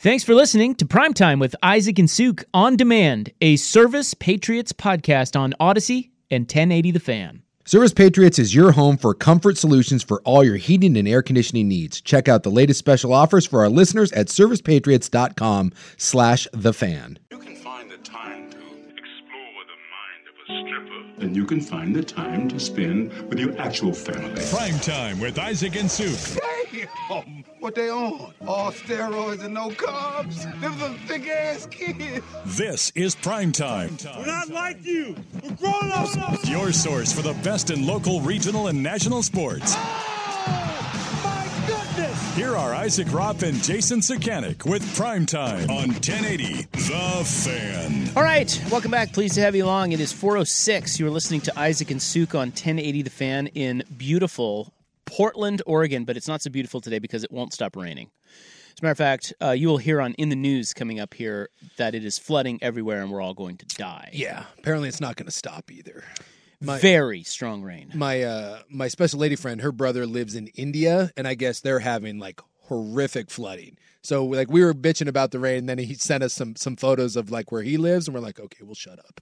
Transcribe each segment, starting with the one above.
Thanks for listening to Primetime with Isaac and Suk on demand, a Service Patriots podcast on Odyssey and 1080 The Fan. Service Patriots is your home for comfort solutions for all your heating and air conditioning needs. Check out the latest special offers for our listeners at servicepatriots.com slash the fan. Stripper. And you can find the time to spend with your actual family. Prime time with Isaac and Suk. Damn! What they on? All steroids and no carbs? Them some thick ass kids. This is Prime Time. We're not like you. We're grown ups. Your source for the best in local, regional, and national sports. Oh, my goodness. Here are Isaac Ropp and Jason Sakanik with Prime Time on 1080 The Fan. All right, welcome back. Pleased to have you along. It is 406. You're listening to Isaac and Suk on 1080 The Fan in beautiful Portland, Oregon, but it's not so beautiful today because it won't stop raining. As a matter of fact, uh, you will hear on In the News coming up here that it is flooding everywhere and we're all going to die. Yeah, apparently it's not going to stop either. My, Very strong rain. my uh my special lady friend, her brother lives in India, and I guess they're having like horrific flooding. So like we were bitching about the rain, and then he sent us some some photos of like where he lives, and we're like, okay, we'll shut up.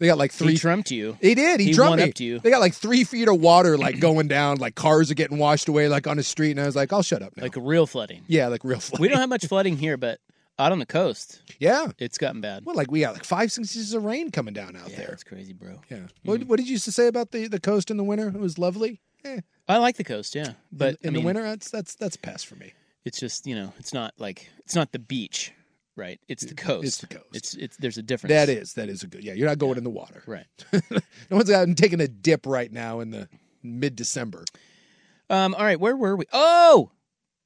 They got like three. He trumped you. He did. He, He drummed won me. up to you. They got like three feet of water like going down, like cars are getting washed away like on the street, and I was like, I'll shut up now. Like real flooding. yeah, like real flooding. We don't have much flooding here, but out on the coast, yeah. it's gotten bad. Well, like we got like five, six inches of rain coming down out Yeah, there. it's crazy, bro. Yeah. What, what did you used to say about the, the coast in the winter? It was lovely. Eh, I like the coast, yeah, but in, in mean, the winter, that's that's that's a pass for me. it's just you know, it's not like it's not the beach, right? It's the coast. It's the coast. It's it's there's a difference. That is that is a good. Yeah, you're not going in the water. right. no one's out and taking a dip right now in the mid December. Um. All right. Where were we? Oh,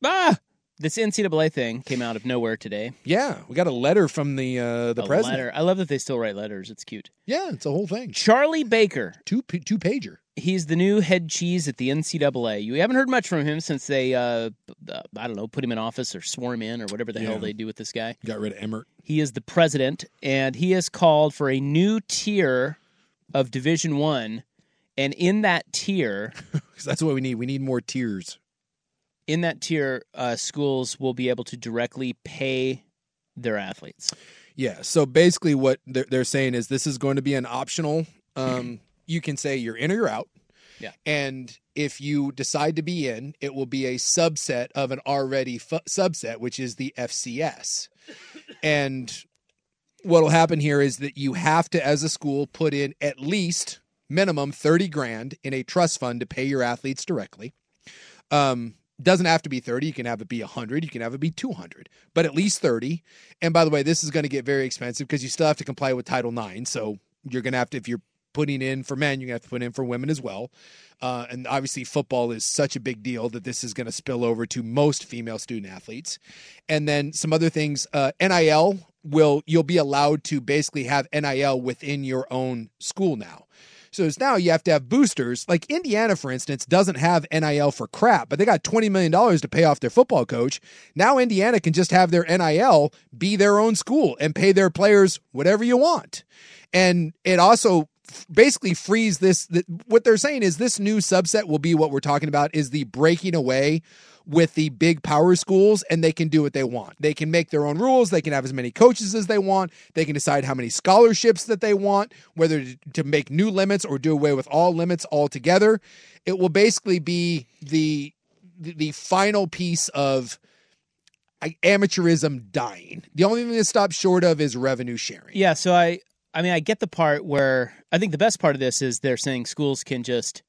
ah. This NCAA thing came out of nowhere today. Yeah, we got a letter from the uh, the A president. letter. I love that they still write letters. It's cute. Yeah, it's a whole thing. Charlie Baker. Two p- two pager. He's the new head cheese at the NCAA. You haven't heard much from him since they, uh, uh, I don't know, put him in office or swore him in or whatever the Yeah. hell they do with this guy. Got rid of Emmert. He is the president, and he has called for a new tier of Division One. And in that tier, Because that's what we need. We need more tiers. In that tier, uh, schools will be able to directly pay their athletes. Yeah. So basically, what they're, they're saying is this is going to be an optional. Um, you can say you're in or you're out. Yeah. And if you decide to be in, it will be a subset of an already fu- subset, which is the FCS. and what will happen here is that you have to, as a school, put in at least minimum 30 grand in a trust fund to pay your athletes directly. Um, doesn't have to be 30. You can have it be 100. You can have it be 200, but at least 30. And by the way, this is going to get very expensive because you still have to comply with Title IX. So you're going to have to, if you're putting in for men, you're going to have to put in for women as well. Uh, and obviously, football is such a big deal that this is going to spill over to most female student athletes. And then some other things uh, NIL will, you'll be allowed to basically have NIL within your own school now. So it's now you have to have boosters. Like Indiana, for instance, doesn't have NIL for crap, but they got $20 million to pay off their football coach. Now Indiana can just have their NIL be their own school and pay their players whatever you want. And it also basically frees this. What they're saying is this new subset will be what we're talking about is the breaking away with the big power schools and they can do what they want. They can make their own rules. They can have as many coaches as they want. They can decide how many scholarships that they want, whether to, make new limits or do away with all limits altogether. It will basically be the the, the final piece of amateurism dying. The only thing that stops short of is revenue sharing. Yeah, so I I mean I get the part where I think the best part of this is they're saying schools can just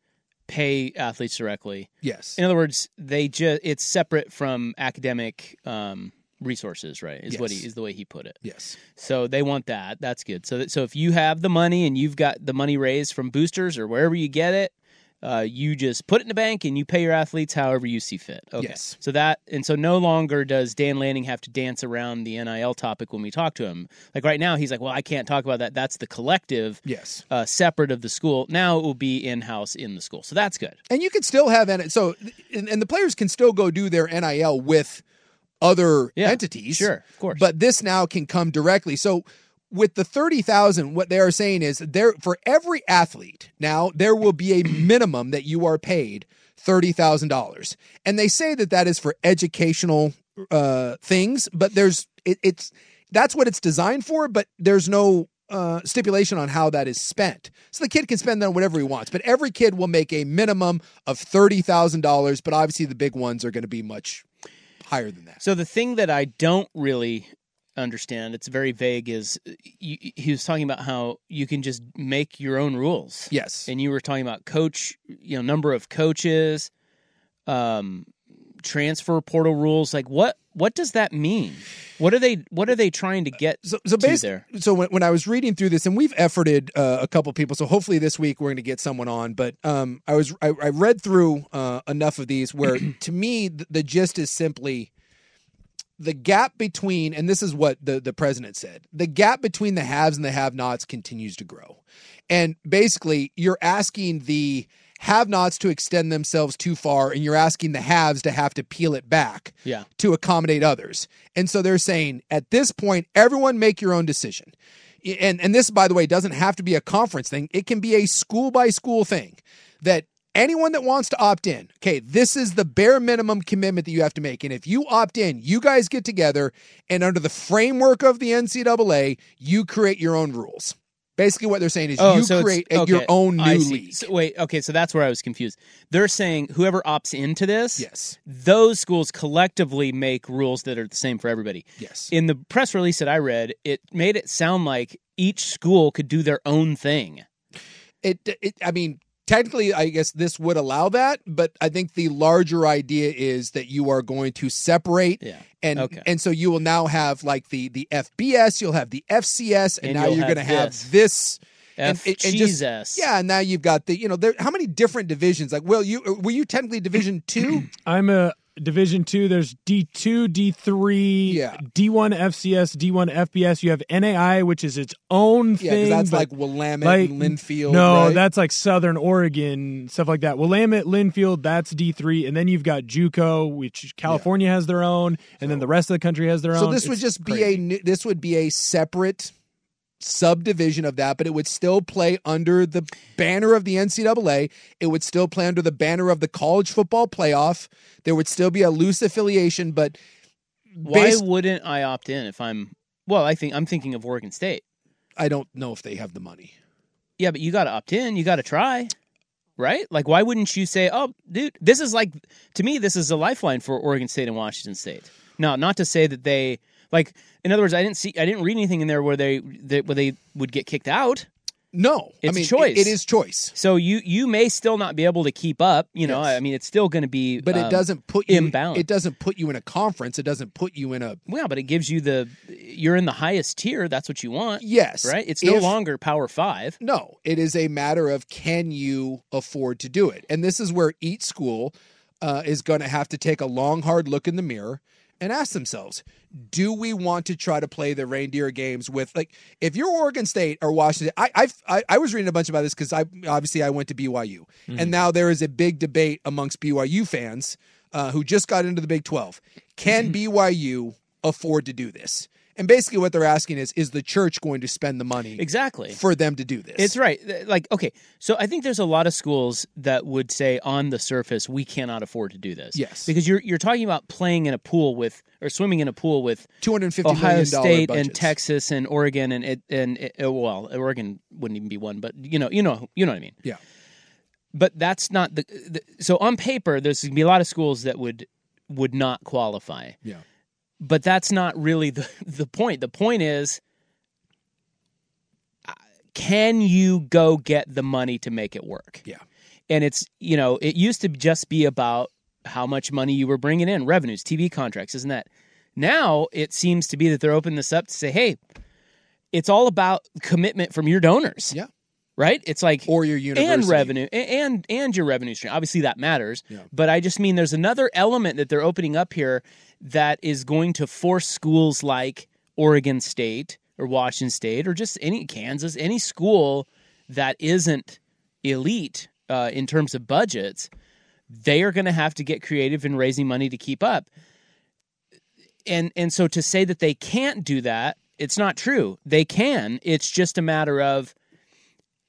pay athletes directly. Yes. In other words, they just it's separate from academic um, resources, right? Is what he is the way he put it. Yes. So they want that. That's good. So that, so if you have the money and you've got the money raised from boosters or wherever you get it, uh, you just put it in the bank and you pay your athletes however you see fit. Okay. Yes. So that and so no longer does Dan Lanning have to dance around the NIL topic when we talk to him. Like right now, he's like, "Well, I can't talk about that. That's the collective, Yes. uh, separate of the school. Now it will be in house in the school. So that's good. And you can still have N- so and, and the players can still go do their NIL with other Yeah, entities. sure, of course. But this now can come directly. So with the 30,000 what they are saying is there for every athlete now there will be a minimum that you are paid $30,000. And they say that that is for educational uh things, but there's it, it's that's what it's designed for, but there's no uh, stipulation on how that is spent. So the kid can spend that on whatever he wants, but every kid will make a minimum of thirty thousand dollars. But obviously, the big ones are going to be much higher than that. So the thing that I don't really understand, it's very vague, is uh, you, he was talking about how you can just make your own rules. Yes, And you were talking about coach, you know, number of coaches, um, transfer portal rules. Like what? What does that mean? What are they? What are they trying to get so, so to basi- there? So when, when I was reading through this, and we've efforted uh, a couple people, so hopefully this week we're going to get someone on. But um, I was I, I read through uh, enough of these where, to me, the, the gist is simply the gap between, and this is what the the president said, the gap between the haves and the have-nots continues to grow, and basically you're asking the have-nots to extend themselves too far, and you're asking the haves to have to peel it back Yeah. to accommodate others. And so they're saying at this point, everyone make your own decision. And and this, by the way, doesn't have to be a conference thing. It can be a school by school thing that anyone that wants to opt in, okay, this is the bare minimum commitment that you have to make. And if you opt in, you guys get together and under the framework of the NCAA, you create your own rules. Basically, what they're saying is oh, you Oh, so create a- your own new league. So, wait, okay, so that's where I was confused. They're saying whoever opts into this, Yes. those schools collectively make rules that are the same for everybody. Yes. In the press release that I read, it made it sound like each school could do their own thing. it, it i mean technically i guess this would allow that but i think the larger idea is that you are going to separate Yeah. and Okay. and so you will now have like the the fbs you'll have the fcs and, And now you'll you're going to have this. this and, F and- and just- Jesus. yeah and now you've got the you know there how many different divisions like well you were you technically division two I'm a Division two. There's D two, D three, Yeah. D one FCS, D one FBS. You have NAI, which is its own yeah thing. that's like willamette like linfield No, right? that's like Southern Oregon stuff like that. Willamette, Linfield, that's D three, and then you've got JUCO, which California has their own, and then the rest of the country has their So own. So this would It's just be a this would be a separate subdivision of that, but it would still play under the banner of the NCAA. It would still play under the banner of the college football playoff. There would still be a loose affiliation, but Why wouldn't I opt in if I'm well, I think I'm thinking of Oregon State. I don't know if they have the money. Yeah, but you got to opt in. You got to try, right? Like, why wouldn't you say, "Oh, dude, this is like to me, this is a lifeline for Oregon State and Washington State." Now, not to say that they like. In other words, I didn't see, I didn't read anything in there where they that where they would get kicked out. No, It's I mean, choice. It, it is choice, So you you may still not be able to keep up. You know, Yes. I mean, it's still going to be, but it um, doesn't put you imbalanced. It doesn't put you in a conference. It doesn't put you in a Well, but it gives you the you're in the highest tier. That's what you want. yes, right. It's no If- longer Power Five. No, it is a matter of can you afford to do it? And this is where each school uh, is going to have to take a long, hard look in the mirror and ask themselves do we want to try to play the reindeer games with like if you're Oregon State or Washington I I've, I I was reading a bunch about this because I obviously I went to BYU and now there is a big debate amongst BYU fans uh, who just got into the Big Twelve. Can BYU afford to do this and basically what they're asking is is the church going to spend the money Exactly. for them to do this It's right. Like, okay, so I think there's a lot of schools that would say on the surface we cannot afford to do this. Yes. because you're you're talking about playing in a pool with or swimming in a pool with two hundred fifty Ohio State budgets. and Texas and Oregon and it and it, well, Oregon wouldn't even be one, but you know, you know, you know what I mean. Yeah. but that's not the, the so on paper there's going to be a lot of schools that would would not qualify. Yeah. But that's not really the the point. The point is uh, can you go get the money to make it work? Yeah. And it's, you know, it used to just be about how much money you were bringing in, revenues, TV contracts, isn't that? Now it seems to be that they're opening this up to say, hey, it's all about commitment from your donors. Yeah. Right? It's like or your university and revenue and and your revenue stream. Obviously that matters. Yeah. But I just mean there's another element that they're opening up here that is going to force schools like Oregon State or Washington State or just any Kansas, any school that isn't elite uh, in terms of budgets, they are going to have to get creative in raising money to keep up. And and so to say that they can't do that, it's not true. They can. It's just a matter of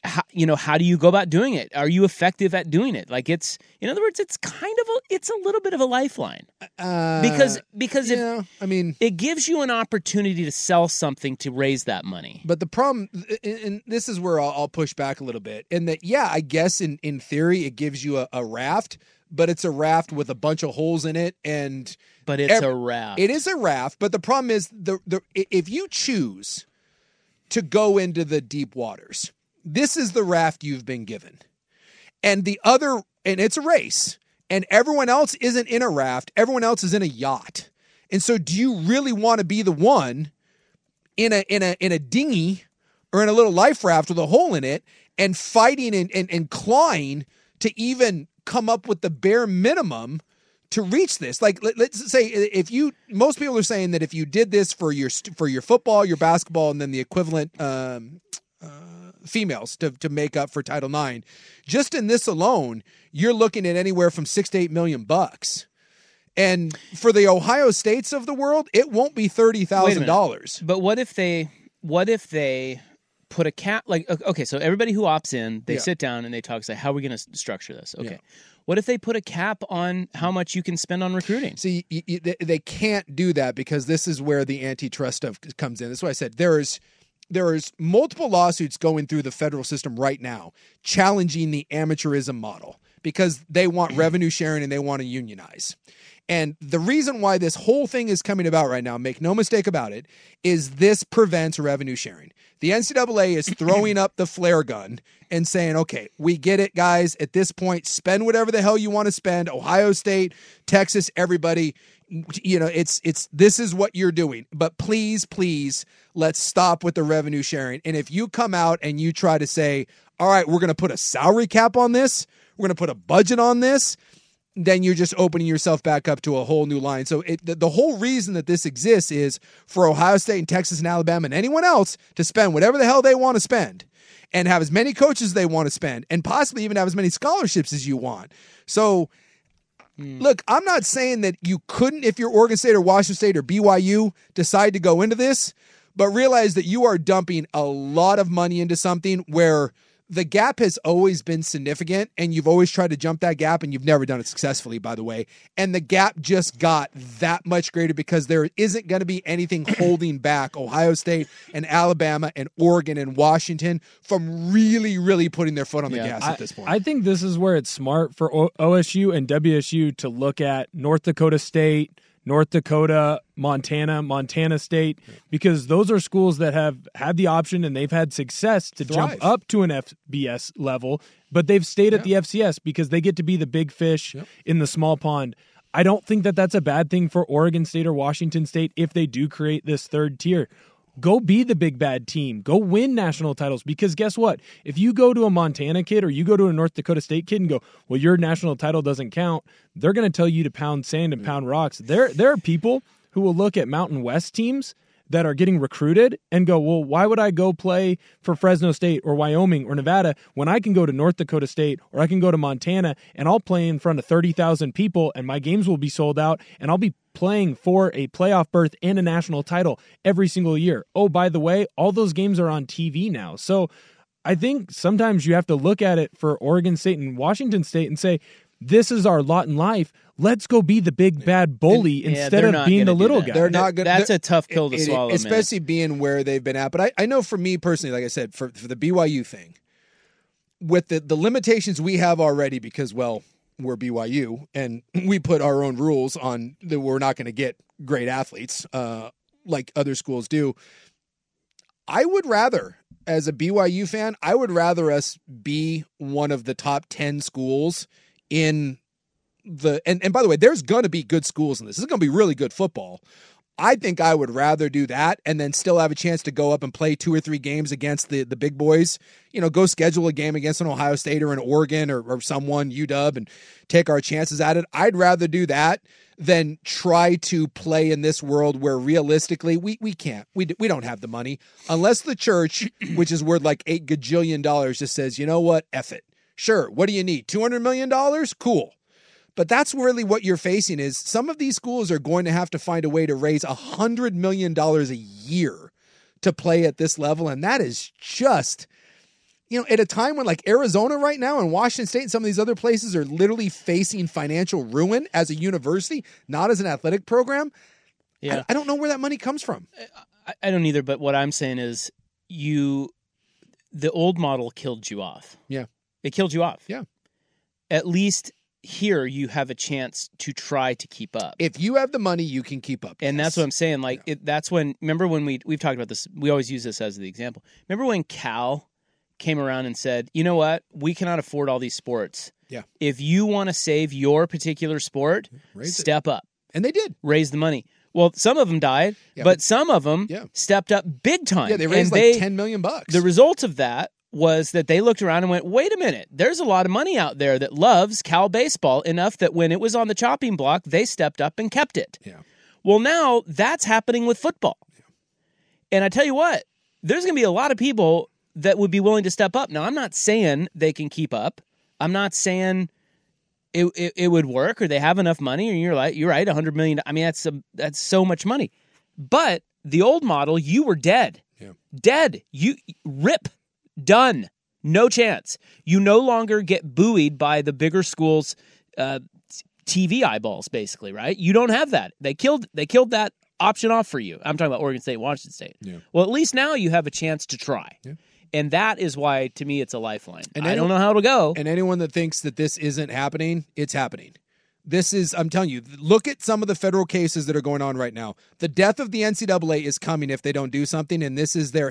how, you know how do you go about doing it? Are you effective at doing it? Like it's in other words it's kind of a it's a little bit of a lifeline. Uh, because because yeah, if I mean it gives you an opportunity to sell something to raise that money. But the problem, and and this is where I'll, I'll push back a little bit, in that, yeah, I guess in, in theory it gives you a, a raft, but it's a raft with a bunch of holes in it, and but it's ev- a raft. It is a raft, but the problem is the the if you choose to go into the deep waters, this is the raft you've been given, and the other, and it's a race, and everyone else isn't in a raft, everyone else is in a yacht, and so do you really want to be the one? in a in a in a dinghy or in a little life raft with a hole in it and fighting and, and, and clawing to even come up with the bare minimum to reach this? Like let, us say if you most people are saying that if you did this for your for your football your basketball and then the equivalent um, females to, to make up for title ix just in this alone you're looking at anywhere from six to eight million bucks. And for the ohio states of the world it won't be $30000 but what if they what if they put a cap like okay so everybody who opts in they Yeah. sit down and they talk say how are we going to structure this? Okay. Yeah. what if they put a cap on how much you can spend on recruiting? See, y y they, they can't do that because this is where the antitrust stuff comes in. That's why I said there is there is multiple lawsuits going through the federal system right now challenging the amateurism model because they want mm. revenue sharing and they want to unionize. And the reason why this whole thing is coming about right now, make no mistake about it, is this prevents revenue sharing. The NCAA is throwing up the flare gun and saying, okay, we get it, guys. At this point, spend whatever the hell you want to spend. Ohio State, Texas, everybody. You know, it's it's this is what you're doing. But please, please, let's stop with the revenue sharing. And if you come out and you try to say, all right, we're gonna put a salary cap on this, we're gonna put a budget on this, then you're just opening yourself back up to a whole new line. So it, the, the whole reason that this exists is for Ohio State and Texas and Alabama and anyone else to spend whatever the hell they want to spend and have as many coaches as they want to spend and possibly even have as many scholarships as you want. So Mm. look, I'm not saying that you couldn't if you're Oregon State or Washington State or BYU decide to go into this, but realize that you are dumping a lot of money into something where the gap has always been significant and you've always tried to jump that gap and you've never done it successfully by the way. And the gap just got that much greater because there isn't going to be anything holding back ohio state and alabama and oregon and washington from really really putting their foot on the gas I, at this point. I think this is where it's smart for o- OSU and WSU to look at North Dakota State, North Dakota, Montana, Montana State, because those are schools that have had the option and they've had success to Thrive. jump up to an FBS level, but they've stayed at the FCS because they get to be the big fish in the small pond. I don't think that that's a bad thing for Oregon State or Washington State if they do create this third tier. Go be the big bad team. Go win national titles because guess what? If you go to a Montana kid or you go to a North Dakota State kid and go, "Well, your national title doesn't count," they're going to tell you to pound sand and mm. pound rocks. There there are people who will look at Mountain West teams that are getting recruited and go, well, why would I go play for Fresno State or Wyoming or Nevada when I can go to North Dakota State or I can go to Montana and I'll play in front of 30,000 people and my games will be sold out and I'll be playing for a playoff berth and a national title every single year. Oh, by the way, all those games are on TV now. So I think sometimes you have to look at it for Oregon State and Washington State and say, this is our lot in life. Let's go be the big bad bully Yeah, instead they're of being the little guy. They're not good. That's a tough pill to it- it- swallow, man. especially being where they've been at. But I, I know for me personally, like I said, for, for the BYU thing, with the the limitations we have already because well we're BYU and we put our own rules on that we're not going to get great athletes uh, like other schools do. I would rather, as a BYU fan, I would rather us be one of the top 10 schools in the. And, and by the way, there's going to be good schools in this. This is going to be really good football. I think I would rather do that and then still have a chance to go up and play two or three games against the the big boys. You know, go schedule a game against an Ohio State or an Oregon or, or someone UW and take our chances at it. I'd rather do that than try to play in this world where realistically we we can't. We we don't have the money unless the church, which is worth like eight gajillion dollars, just says, you know what, F it. Sure, what do you need? Two hundred million dollars? Cool. But that's really what you're facing is some of these schools are going to have to find a way to raise a hundred million dollars a year to play at this level. And that is just, you know, at a time when like Arizona right now and Washington State and some of these other places are literally facing financial ruin as a university, not as an athletic program. Yeah. I, I don't know where that money comes from. I, I don't either. But what I'm saying is, you, the old model killed you off. Yeah. It killed you off. Yeah. At least here you have a chance to try to keep up. If you have the money, you can keep up. And that's what I'm saying. Like it, that's when. Remember when we we've talked about this. We always use this as the example. Remember when Cal came around and said, "You know what? We cannot afford all these sports. Yeah. If you want to save your particular sport, Raise it. step up, And they did. raise the money." Well, some of them died, Yeah, but, but- some of them Yeah. stepped up big time. Yeah, they And raised like they- 10 million bucks. The result of that was that they looked around and went, wait a minute, there's a lot of money out there that loves Cal baseball enough that when it was on the chopping block, they stepped up and kept it. Yeah. Well, now that's happening with football. Yeah. And I tell you what, there's going to be a lot of people that would be willing to step up. Now, I'm not saying they can keep up. I'm not saying it, it, it would work or they have enough money or you're like, you're right, a 100 million. I mean, that's, a, that's so much money. But the old model, you were dead. Yeah. Dead. You rip. Done. No chance. You no longer get buoyed by the bigger schools' uh, TV eyeballs, basically, right? You don't have that. They killed. They killed that option off for you. I'm talking about Oregon State, Washington State. Yeah. Well, at least now you have a chance to try, Yeah. and that is why, to me, it's a lifeline. And I any- don't know how it'll go. And anyone that thinks that this isn't happening, it's happening. This is, I'm telling you, look at some of the federal cases that are going on right now. The death of the NCAA is coming if they don't do something, and this is their.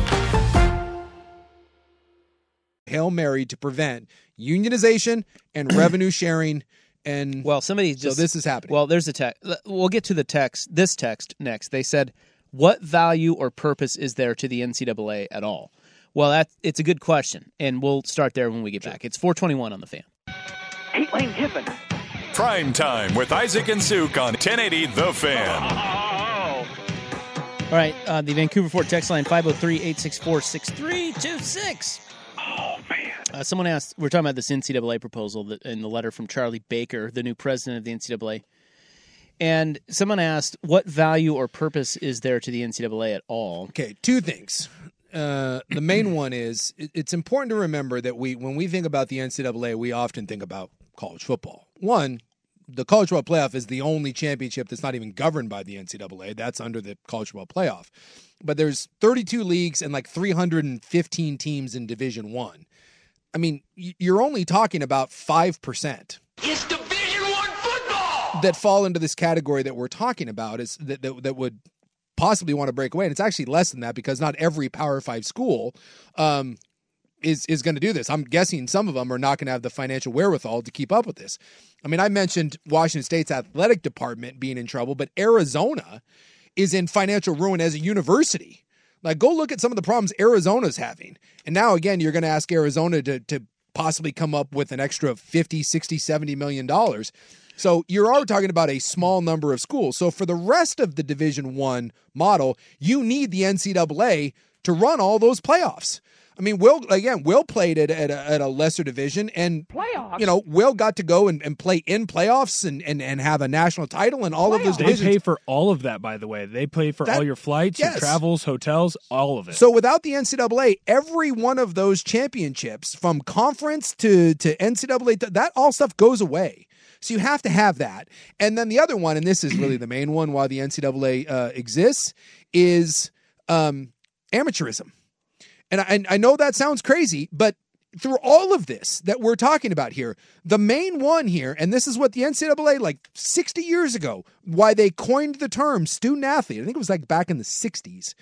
Hail Mary to prevent unionization and revenue sharing. And well, somebody just so this is happening. Well, there's a text. We'll get to the text. This text next. They said, "What value or purpose is there to the NCAA at all?" Well, that it's a good question, and we'll start there when we get back. It's 421 on the fan. Eight Lane Kiffin. Prime time with Isaac and Suk on 1080 The Fan. All right, uh, the Vancouver Fort text line 503-864-6326. Oh man. Uh, someone asked, we're talking about this NCAA proposal that, in the letter from Charlie Baker, the new president of the NCAA. And someone asked, what value or purpose is there to the NCAA at all? Okay, two things. Uh, the main one is it- it's important to remember that we, when we think about the NCAA, we often think about college football. One, the college football playoff is the only championship that's not even governed by the NCAA. That's under the college football playoff. But there's 32 leagues and like 315 teams in Division One. I mean, you're only talking about five percent It's Division One football. that fall into this category that we're talking about is that, that that would possibly want to break away and it's actually less than that because not every power 5 school um is is going to do this. I'm guessing some of them are not going to have the financial wherewithal to keep up with this. I mean, I mentioned Washington State's athletic department being in trouble, but Arizona is in financial ruin as a university. Like go look at some of the problems Arizona's having. And now again, you're going to ask Arizona to to possibly come up with an extra 50, 60, 70 million dollars. So you're already talking about a small number of schools. So for the rest of the Division 1 model, you need the NCAA to run all those playoffs. I I mean, Will again. Will played at at a, at a lesser division, and Playoffs? You know, Will got to go and, and play in playoffs and, and and have a national title and all of those They pay for all of that, by the way. They pay for That- all your flights, yes. your travels, hotels, all of it. So without the NCAA, every one of those championships, from conference to to NCAA, that all stuff goes away. So you have to have that. And then the other one, and this is really the main one, why the NCAA uh, exists, is um, amateurism. And I, and I know that sounds crazy, but through all of this that we're talking about here, the main one here, and this is what the NCAA, like 60 years ago, why they coined the term student athlete, I think it was like back in the 60s,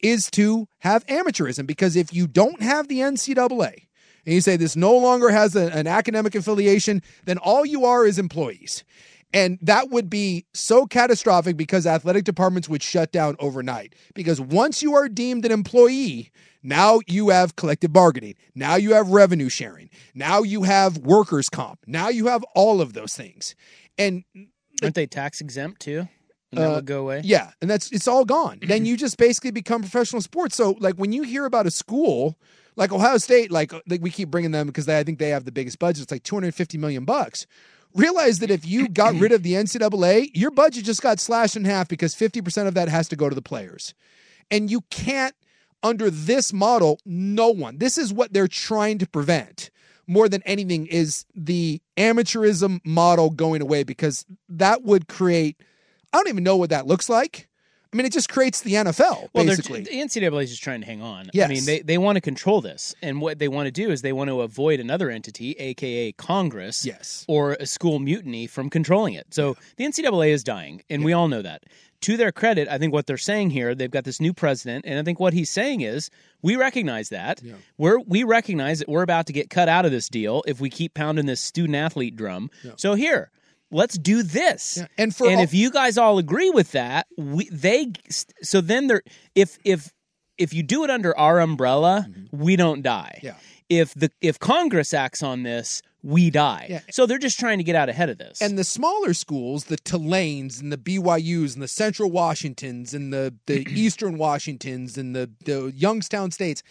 is to have amateurism. Because if you don't have the NCAA, and you say this no longer has a- an academic affiliation, then all you are is employees. And that would be so catastrophic because athletic departments would shut down overnight. Because once you are deemed an employee, now you have collective bargaining. Now you have revenue sharing. Now you have workers' comp. Now you have all of those things. And Aren't they tax exempt too? And that uh, would go away. Yeah, and that's it's all gone. then you just basically become professional sports. So like when you hear about a school like Ohio State, like, like we keep bringing them because they, I think they have the biggest budget. It's like 250 million bucks. Realize that if you got rid of the NCAA, your budget just got slashed in half because 50% of that has to go to the players. And you can't, under this model, no one. This is what they're trying to prevent more than anything is the amateurism model going away because that would create I don't even know what that looks like. I mean, it just creates the NFL Well, basically. the NCAA is just trying to hang on. I mean, they, they want to control this. And what they want to do is they want to avoid another entity, aka Congress, yes. or a school mutiny from controlling it. So the NCAA is dying, and we all know that. To their credit, I think what they're saying here, they've got this new president, and I think what he's saying is we recognize that. We're we recognize that we're about to get cut out of this deal if we keep pounding this student athlete drum. So here, let's do this. And for and all- if you guys all agree with that, we they so then they're if if if you do it under our umbrella, mm-hmm. we don't die. Yeah. If the if Congress acts on this, we die. Yeah. So they're just trying to get out ahead of this. And the smaller schools, the Tulanes and the BYUs and the Central Washingtons and the, the Eastern Washingtons and the, the Youngstown states,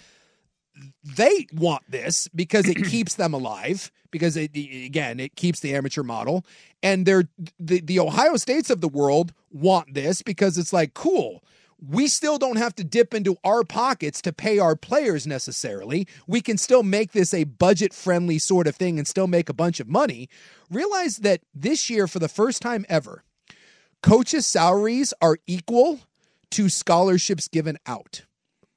they want this because it keeps them alive. Because it again, it keeps the amateur model, and they're the the Ohio states of the world want this because it's like cool. We still don't have to dip into our pockets to pay our players necessarily. We can still make this a budget friendly sort of thing and still make a bunch of money. Realize that this year, for the first time ever, coaches' salaries are equal to scholarships given out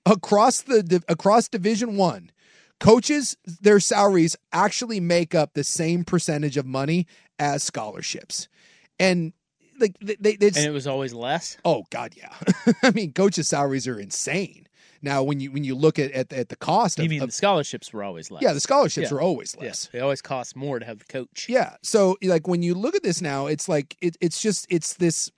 across the across Division One. Coaches, their salaries actually make up the same percentage of money as scholarships, and like they, they and it was always less. Oh God, yeah. I mean, coaches' salaries are insane. Now, when you when you look at at, at the cost of, mean of- the scholarships were always less? yeah, the scholarships Yeah. are always Yeah. less. They always cost more to have the coach. Yeah. So like when you look at this now, it's like it, it's just it's this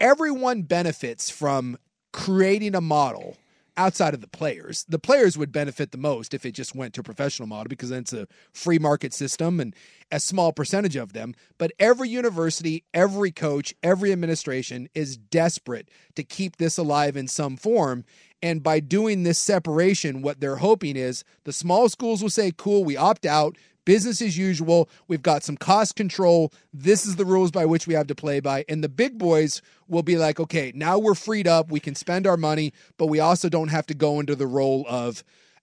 everyone benefits from creating a model outside of the players. The players would benefit the most if it just went to a professional model because then it's a free market system and a small percentage of them. But every university, every coach, every administration is desperate to keep this alive in some form. And by doing this separation, what they're hoping is the small schools will say, cool, we opt out. Business as usual. We've got some cost control. This is the rules by which we have to play by. And the big boys will be like, okay, now we're freed up. We can spend our money, but we also don't have to go into the role of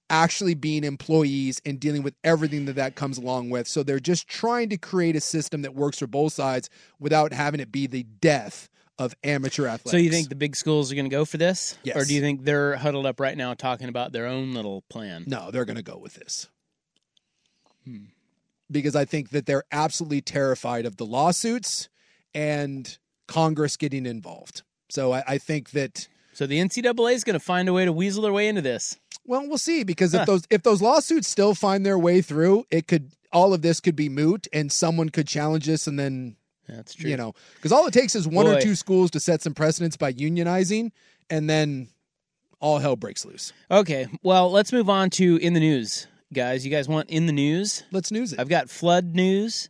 actually being employees and dealing with everything that that comes along with. So they're just trying to create a system that works for both sides without having it be the death of amateur athletics. So you think the big schools are going to go for this? Yes. Or do you think they're huddled up right now talking about their own little plan? No, they're going to go with this. Because I think that they're absolutely terrified of the lawsuits and Congress getting involved. So I, I think that So the NCAA is going to find a way to weasel their way into this. well, we'll see. Because Huh. if those if those lawsuits still find their way through, it could all of this could be moot, and someone could challenge this, and then That's true. you know, because all it takes is one or two schools to set some precedents by unionizing, and then all hell breaks loose. Okay, well, let's move on to in the news, guys. You guys want in the news? Let's news it. I've got flood news,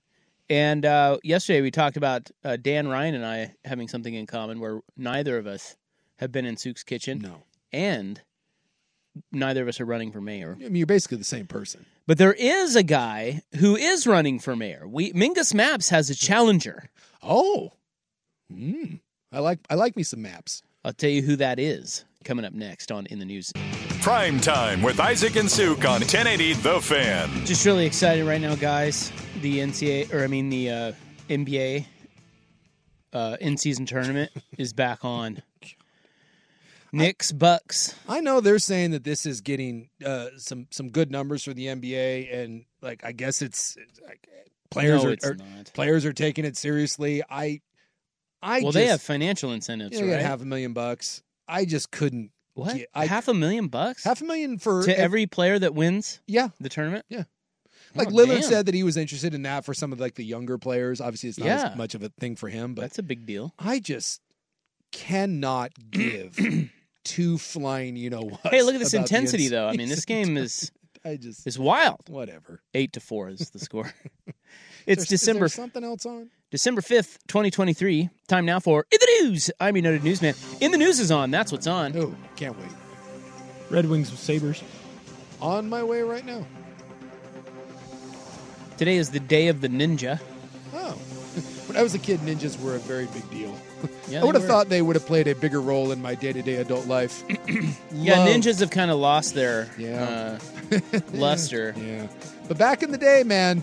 and uh, yesterday we talked about uh, Dan Ryan and I having something in common where neither of us have been in Suk's kitchen. No. and neither of us are running for mayor. I mean, you're basically the same person. But there is a guy who is running for mayor. We Mingus Mapps has a challenger. Oh, mm. I like I like me some Mapps. I'll tell you who that is coming up next on In the News. Prime time with Isaac and Suk on 1080 The Fan. Just really excited right now, guys. The NCAA, or I mean the uh, NBA uh, in-season tournament is back on. Knicks, Bucks. I know they're saying that this is getting uh, some some good numbers for the NBA, and like I guess it's, it's like players No, are, it's are- not. players are taking it seriously. I I well, just, they have financial incentives, you know, they right? half a million bucks. I just couldn't. what? get- I, half a million bucks half a million for to ev- every player that wins yeah. the tournament? Yeah. Oh, like Oh, Lillard damn. said that he was interested in that for some of like the younger players. Obviously, it's not Yeah. as much of a thing for him, but That's a big deal. I just cannot give two flying. You know what? Hey, look at this intensity, though. I mean, this game is I just is wild. whatever. Eight to four is the score. It's there- December something else on? December fifth, twenty twenty three. Time now for in the news. I'm your noted newsman. In the news is on. That's what's on. Oh, can't wait. Red Wings with Sabres. On my way right now. Today is the day of the ninja. Oh, when I was a kid, ninjas were a very big deal. Yeah, I would have thought they would have played a bigger role in my day to day adult life. Yeah, ninjas have kind of lost their Yeah. uh, luster. Yeah, but back in the day, man,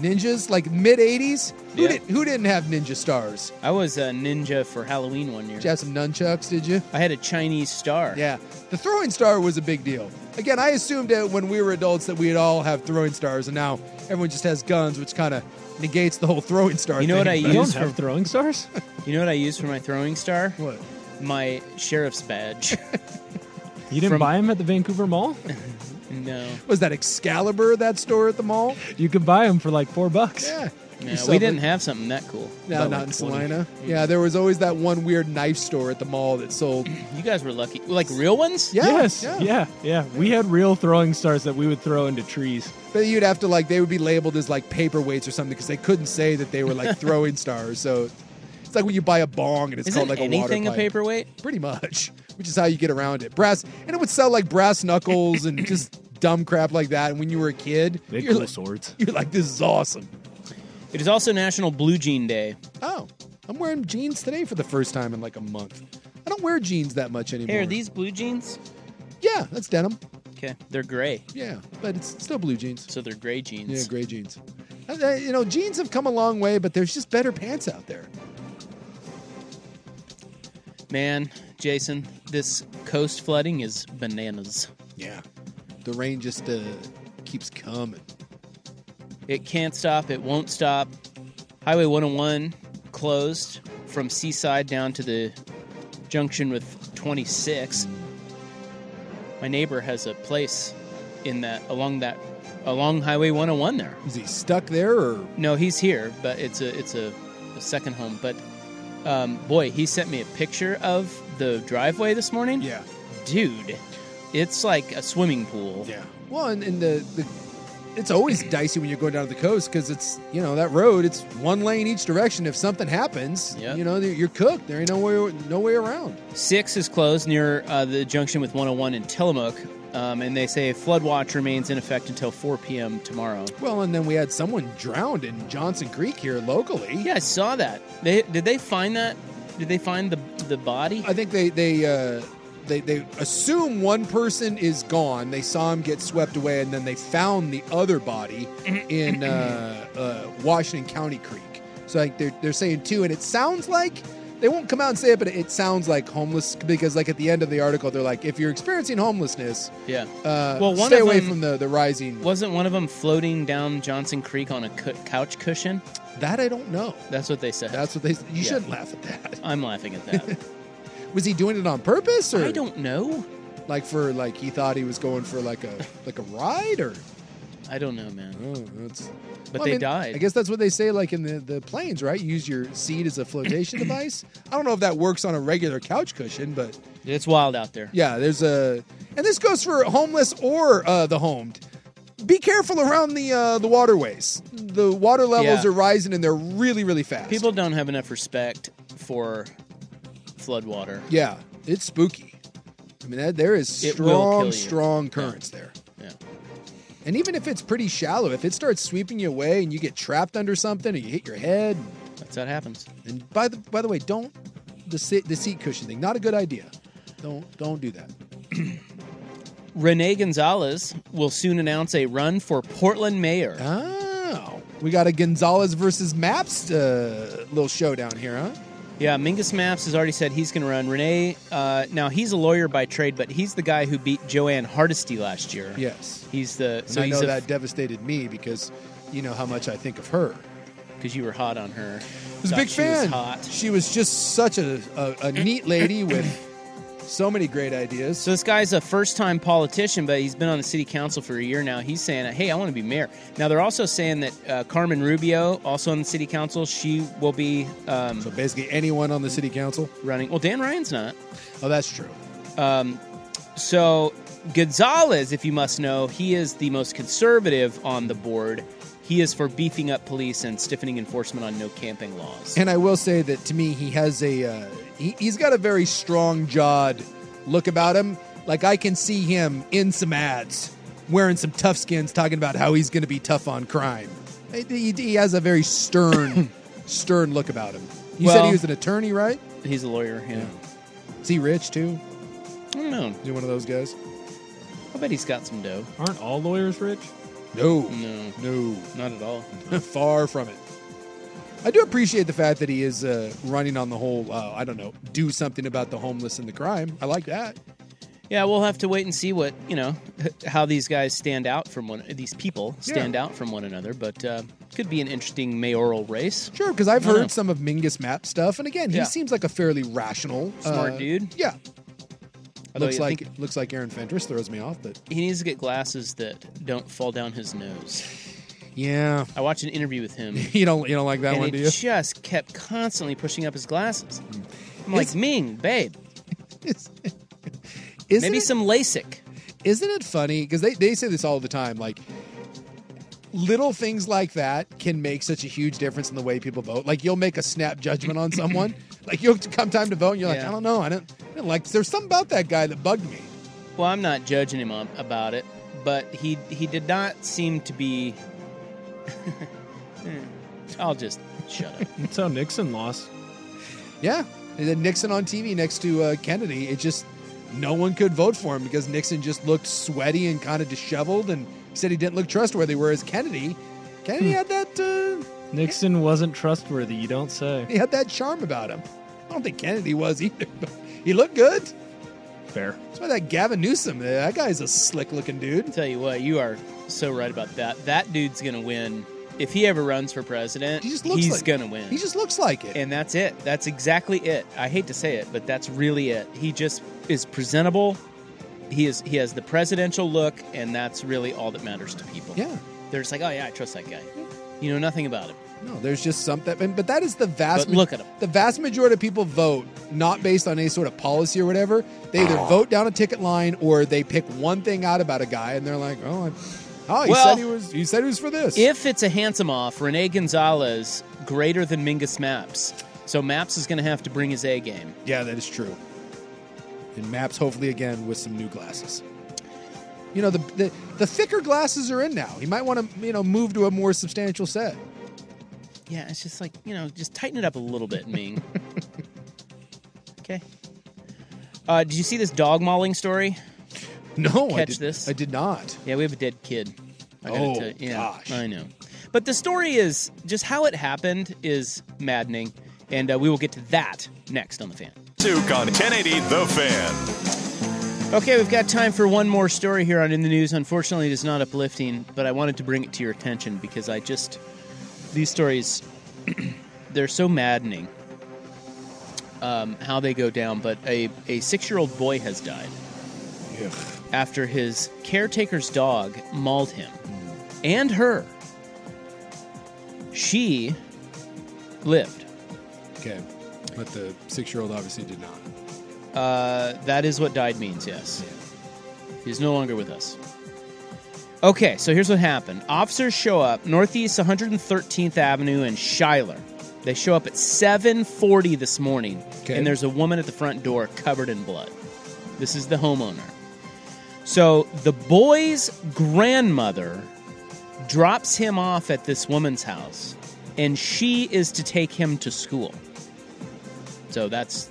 ninjas like mid '80s. Who Yeah. did who didn't have ninja stars? I was a ninja for Halloween one year. Did you have some nunchucks? Did you? I had a Chinese star. Yeah, the throwing star was a big deal. Again, I assumed that when we were adults that we'd all have throwing stars, and now everyone just has guns, which kind of negates the whole throwing star. You know what thing, I You use don't have for throwing stars? you know what I used for my throwing star? What? My sheriff's badge. You didn't From- buy them at the Vancouver Mall? no, Was that Excalibur? That store at the mall? You could buy them for like four bucks. Yeah. no we didn't have something that cool. No, not like in 20. Salina. Yeah, there was always that one weird knife store at the mall that sold. You guys were lucky. Like real ones? Yeah, yes. yeah. Yeah. yeah. We had real throwing stars that we would throw into trees. But you'd have to like they would be labeled as like paperweights or something because they couldn't say that they were like throwing stars. So it's like when you buy a bong and it's Isn't called like a water anything a paperweight? Pretty much, which is how you get around it. Brass, and it would sell like brass knuckles and just dumb crap like that. And when you were a kid, They you're cool like, swords. you're like, this is awesome. It is also National Blue Jean Day. Oh, I'm wearing jeans today for the first time in like a month. I don't wear jeans that much anymore. Hey, are these blue jeans? Yeah, that's denim. Okay, they're gray, Yeah, but it's still blue jeans. so they're gray jeans. Yeah, gray jeans. Uh, uh, You know, jeans have come a long way, but there's just better pants out there. Man, Jason, this coast flooding is bananas. Yeah. The rain just uh, keeps coming. It can't stop. It won't stop. Highway 101 closed from Seaside down to the junction with 26. My neighbor has a place in that along that along Highway 101 there. Is he stuck there or? No, he's here, but it's a it's a, a second home. But um, boy, he sent me a picture of the driveway this morning. Yeah. dude, it's like a swimming pool. Yeah. Well, and, and the, the it's always dicey when you're going down to the coast because it's you know that road it's one lane each direction. If something happens, Yep. you know you're cooked. There ain't no way no way around. Six is closed near uh, the junction with 101 in Tillamook, um, and they say flood watch remains in effect until 4 p.m. tomorrow. Well, and then we had someone drowned in Johnson Creek here locally. Yeah, I saw that. They did they find that? Did they find the the body? I think they they uh, they they assume one person is gone. They saw him get swept away, and then they found the other body in uh, uh, Washington County Creek. So like they're they're saying two, and it sounds like they won't come out and say it, but it sounds like homeless because like at the end of the article, they're like, if you're experiencing homelessness, Yeah. uh, Well, one stay away from the the rising. Wasn't one of them floating down Johnson Creek on a cu- couch cushion? That I don't know. That's what they said. That's what they. said. You Yeah. shouldn't laugh at that. I'm laughing at that. Was he doing it on purpose, or I don't know. like for like he thought he was going for like a like a ride, or I don't know, man. oh, that's. But Well, I they mean, died. I guess that's what they say, like in the, the planes, right? You use your seat as a flotation device. I don't know if that works on a regular couch cushion, but It's wild out there. yeah, there's a, and this goes for homeless or uh, the homed. Be careful around the uh, the waterways. The water levels Yeah. are rising, and they're really, really fast. People don't have enough respect for floodwater. yeah, it's spooky. I mean, that, there is It will kill strong, you. strong currents there. Yeah. And even if it's pretty shallow, if it starts sweeping you away and you get trapped under something or you hit your head, That's how it happens. and by the by the way, don't the seat, the seat cushion thing. Not a good idea. Don't don't do that. Rene Gonzalez will soon announce a run for Portland mayor. Oh, we got a Gonzalez versus Mapps uh, little showdown here, huh? Yeah, Mingus Mapps has already said he's going to run. Renee, uh, now he's a lawyer by trade, but he's the guy who beat Jo Ann Hardesty last year. Yes. He's the And so I know that devastated me because you know how much I think of her. because you were hot on her. I was a big fan. hot. She was just such a, a, a neat lady with so many great ideas. So this guy's a first-time politician, but he's been on the city council for a year now. He's saying, "Hey, I want to be mayor." Now they're also saying that uh, Carmen Rubio, also on the city council, she will be um, So basically, anyone on the city council. running. Well, Dan Ryan's not. Oh, that's true. Um, so Gonzalez, if you must know, he is the most conservative on the board. He is for beefing up police and stiffening enforcement on no camping laws. And I will say that to me, he has a uh, he, he's got a very strong jawed look about him. Like I can see him in some ads wearing some tough skins, talking about how he's going to be tough on crime. He, he- he has a very stern, stern look about him. You said he was an attorney, right? He's a lawyer. Yeah. Is he rich too? I don't know. Is he one of those guys? I bet he's got some dough. Aren't all lawyers rich? No, No, no, not at all. far from it. I do appreciate the fact that he is uh, running on the whole. Uh, I don't know, do something about the homeless and the crime. I like that. Yeah, we'll have to wait and see what you know how these guys stand out from one. These people stand out from one another, but uh, could be an interesting mayoral race. Sure, because I've heard know. some of Mingus Map stuff, and again, he Yeah. seems like a fairly rational, Smart uh, dude. Yeah, Although looks like looks like Aaron Fentress throws me off, but he needs to get glasses that don't fall down his nose. Yeah, I watched an interview with him. you don't you don't like that and one, do you? just kept constantly pushing up his glasses. I'm mm. like, Ming, babe, Isn't maybe it, some LASIK. isn't it funny? Because they they say this all the time, like. Little things like that can make such a huge difference in the way people vote. Like you'll make a snap judgment on someone. like you'll come time to vote, and you're like, I don't know, I don't, I don't like. There's something about that guy that bugged me. Well, I'm not judging him um, about it, but he he did not seem to be. I'll just shut up. That's how Nixon lost. Yeah, and then Nixon on TV next to uh, Kennedy. It just no one could vote for him because Nixon just looked sweaty and kind of disheveled, and said he didn't look trustworthy. Whereas Kennedy, Kennedy had that uh, Nixon wasn't trustworthy, you don't say. he had that charm about him. I don't think Kennedy was either, but he looked good. Fair. That's why that Gavin Newsom, uh, that guy's a slick looking dude. Tell you what, you are so right about that. That dude's gonna win if he ever runs for president. He just looks he's like- gonna win. He just looks like it. and that's it. That's exactly it. I hate to say it, but that's really it. He just is presentable. He is he has the presidential look, and that's really all that matters to people. Yeah. They're just like, oh yeah, I trust that guy. You know nothing about him. No, there's just something, but that is the vast. But look at 'em. The vast majority of people vote not based on any sort of policy or whatever. They either vote down a ticket line or they pick one thing out about a guy, and they're like, "Oh, I, oh, he Well, said he was. He said he was for this." If it's a handsome off, Rene Gonzalez greater than Mingus Mapps. So Mapps is going to have to bring his A game. yeah, that is true. And Mapps, hopefully, again with some new glasses. You know, the the, the thicker glasses are in now. He might want to, you know, move to a more substantial set. Yeah, it's just like you know, just tighten it up a little bit, Ming. okay. Uh, did you see this dog mauling story? No, I Catch did, this? I did not. Yeah, we have a dead kid. I gotta Oh, tell you. Yeah, gosh. I know. But the story is just how it happened is maddening, and uh, we will get to that next on the fan. Duke on 1080 The Fan. Okay, we've got time for one more story here on In the News. Unfortunately, it is not uplifting, but I wanted to bring it to your attention because I just these stories they're so maddening um, how they go down. But a a six year old boy has died after his caretaker's dog mauled him and her. She lived. Okay, but the six-year-old obviously did not. Uh, that is what died means, yes. He's no longer with us. Okay, so here's what happened. Officers show up northeast 113th Avenue in Schuyler. They show up at 7:40 this morning, Okay. and there's a woman at the front door covered in blood. This is the homeowner. So the boy's grandmother drops him off at this woman's house, and she is to take him to school. So that's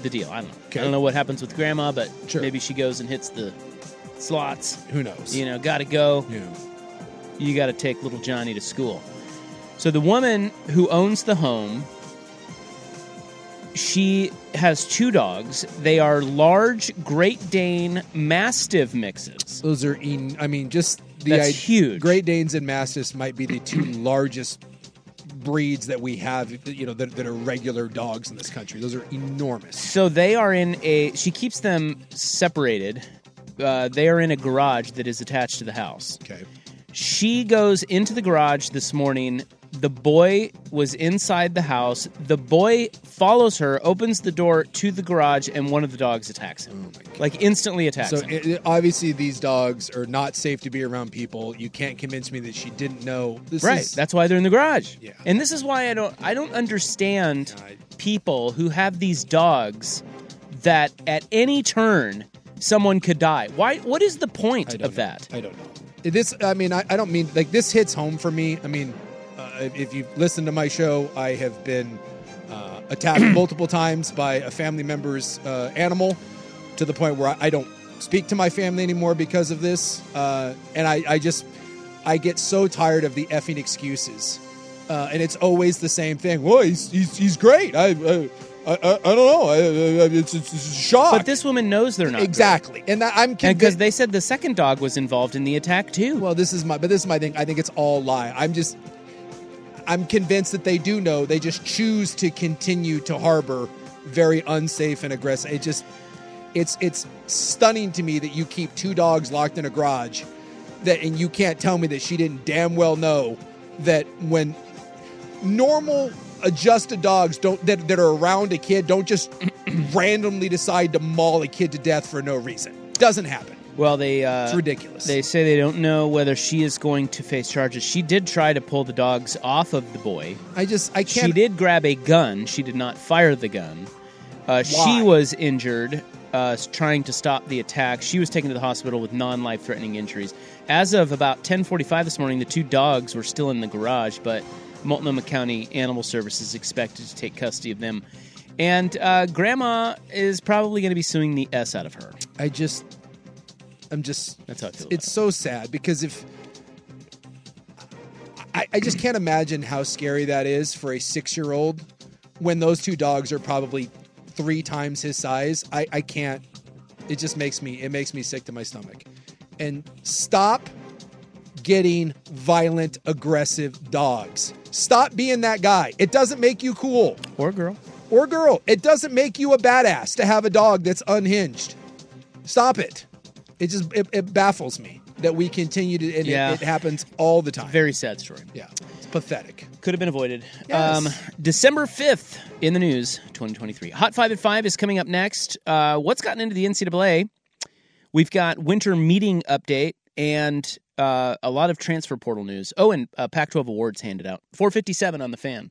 the deal. I don't know. I don't know what happens with grandma, but maybe she goes and hits the slots. Who knows? You know, got to go. Yeah. You got to take little Johnny to school. So the woman who owns the home, she has two dogs. They are large Great Dane Mastiff mixes. Those are, en- I mean, just the That's i- huge. Great Danes and Mastiffs might be the two largest breeds that we have. You know, that, that are regular dogs in this country. Those are enormous. So they are in a. She keeps them separated. Uh, they are in a garage that is attached to the house. Okay. She goes into the garage this morning. The boy was inside the house. The boy follows her, opens the door to the garage, and one of the dogs attacks him. Oh like instantly attacks So him. it, it- obviously, these dogs are not safe to be around people. You can't convince me that she didn't know. This right. is- That's why they're in the garage. Yeah. And this is why I don't I don't understand people who have these dogs that at any turn someone could die. Why what is the point of that? I don't know. This, I mean, I, I don't mean like this hits home for me. I mean, if you've listened to my show, I have been uh, attacked multiple times by a family member's uh, animal to the point where I, I don't speak to my family anymore because of this. Uh, and I, I just, I get so tired of the effing excuses. Uh, and it's always the same thing. Well, he's, he's, he's great. I, I, I, I don't know. It's, it's, it's a shock. But this woman knows they're not exactly, and that, I'm because they said the second dog was involved in the attack too. Well, this is my, but this is my thing. I think it's all lie. I'm just, I'm convinced that they do know. They just choose to continue to harbor very unsafe and aggressive. It just, it's it's stunning to me that you keep two dogs locked in a garage, that and you can't tell me that she didn't damn well know that when normal adjusted dogs don't that, that are around a kid don't just randomly decide to maul a kid to death for no reason. Doesn't happen. Well, they uh, It's ridiculous. They say they don't know whether she is going to face charges. She did try to pull the dogs off of the boy. I just I can't. She did grab a gun. She did not fire the gun. Uh, she was injured uh, trying to stop the attack. She was taken to the hospital with non-life threatening injuries. As of about 10:45 this morning, the two dogs were still in the garage, but Multnomah County Animal Services expected to take custody of them. And uh, Grandma is probably going to be suing the s out of her. I just, I'm just. That's how I feel. It's so sad because if I, I just can't imagine how scary that is for a six-year-old when those two dogs are probably three times his size. I, I can't. It just makes me. It makes me sick to my stomach. And stop getting violent, aggressive dogs. Stop being that guy. It doesn't make you cool. Or girl. Or girl. It doesn't make you a badass to have a dog that's unhinged. Stop it. It just it, it baffles me that we continue to and Yeah. it, it happens all the time. Very sad story. Yeah. It's pathetic. Could have been avoided. Yes. Um, December 5th in the news, 2023. Hot 5 at 5 is coming up next. Uh, what's gotten into the NCAA? We've got winter meeting update and uh, a lot of transfer portal news. Oh, and uh, Pac 12 awards handed out. 457 on the fan.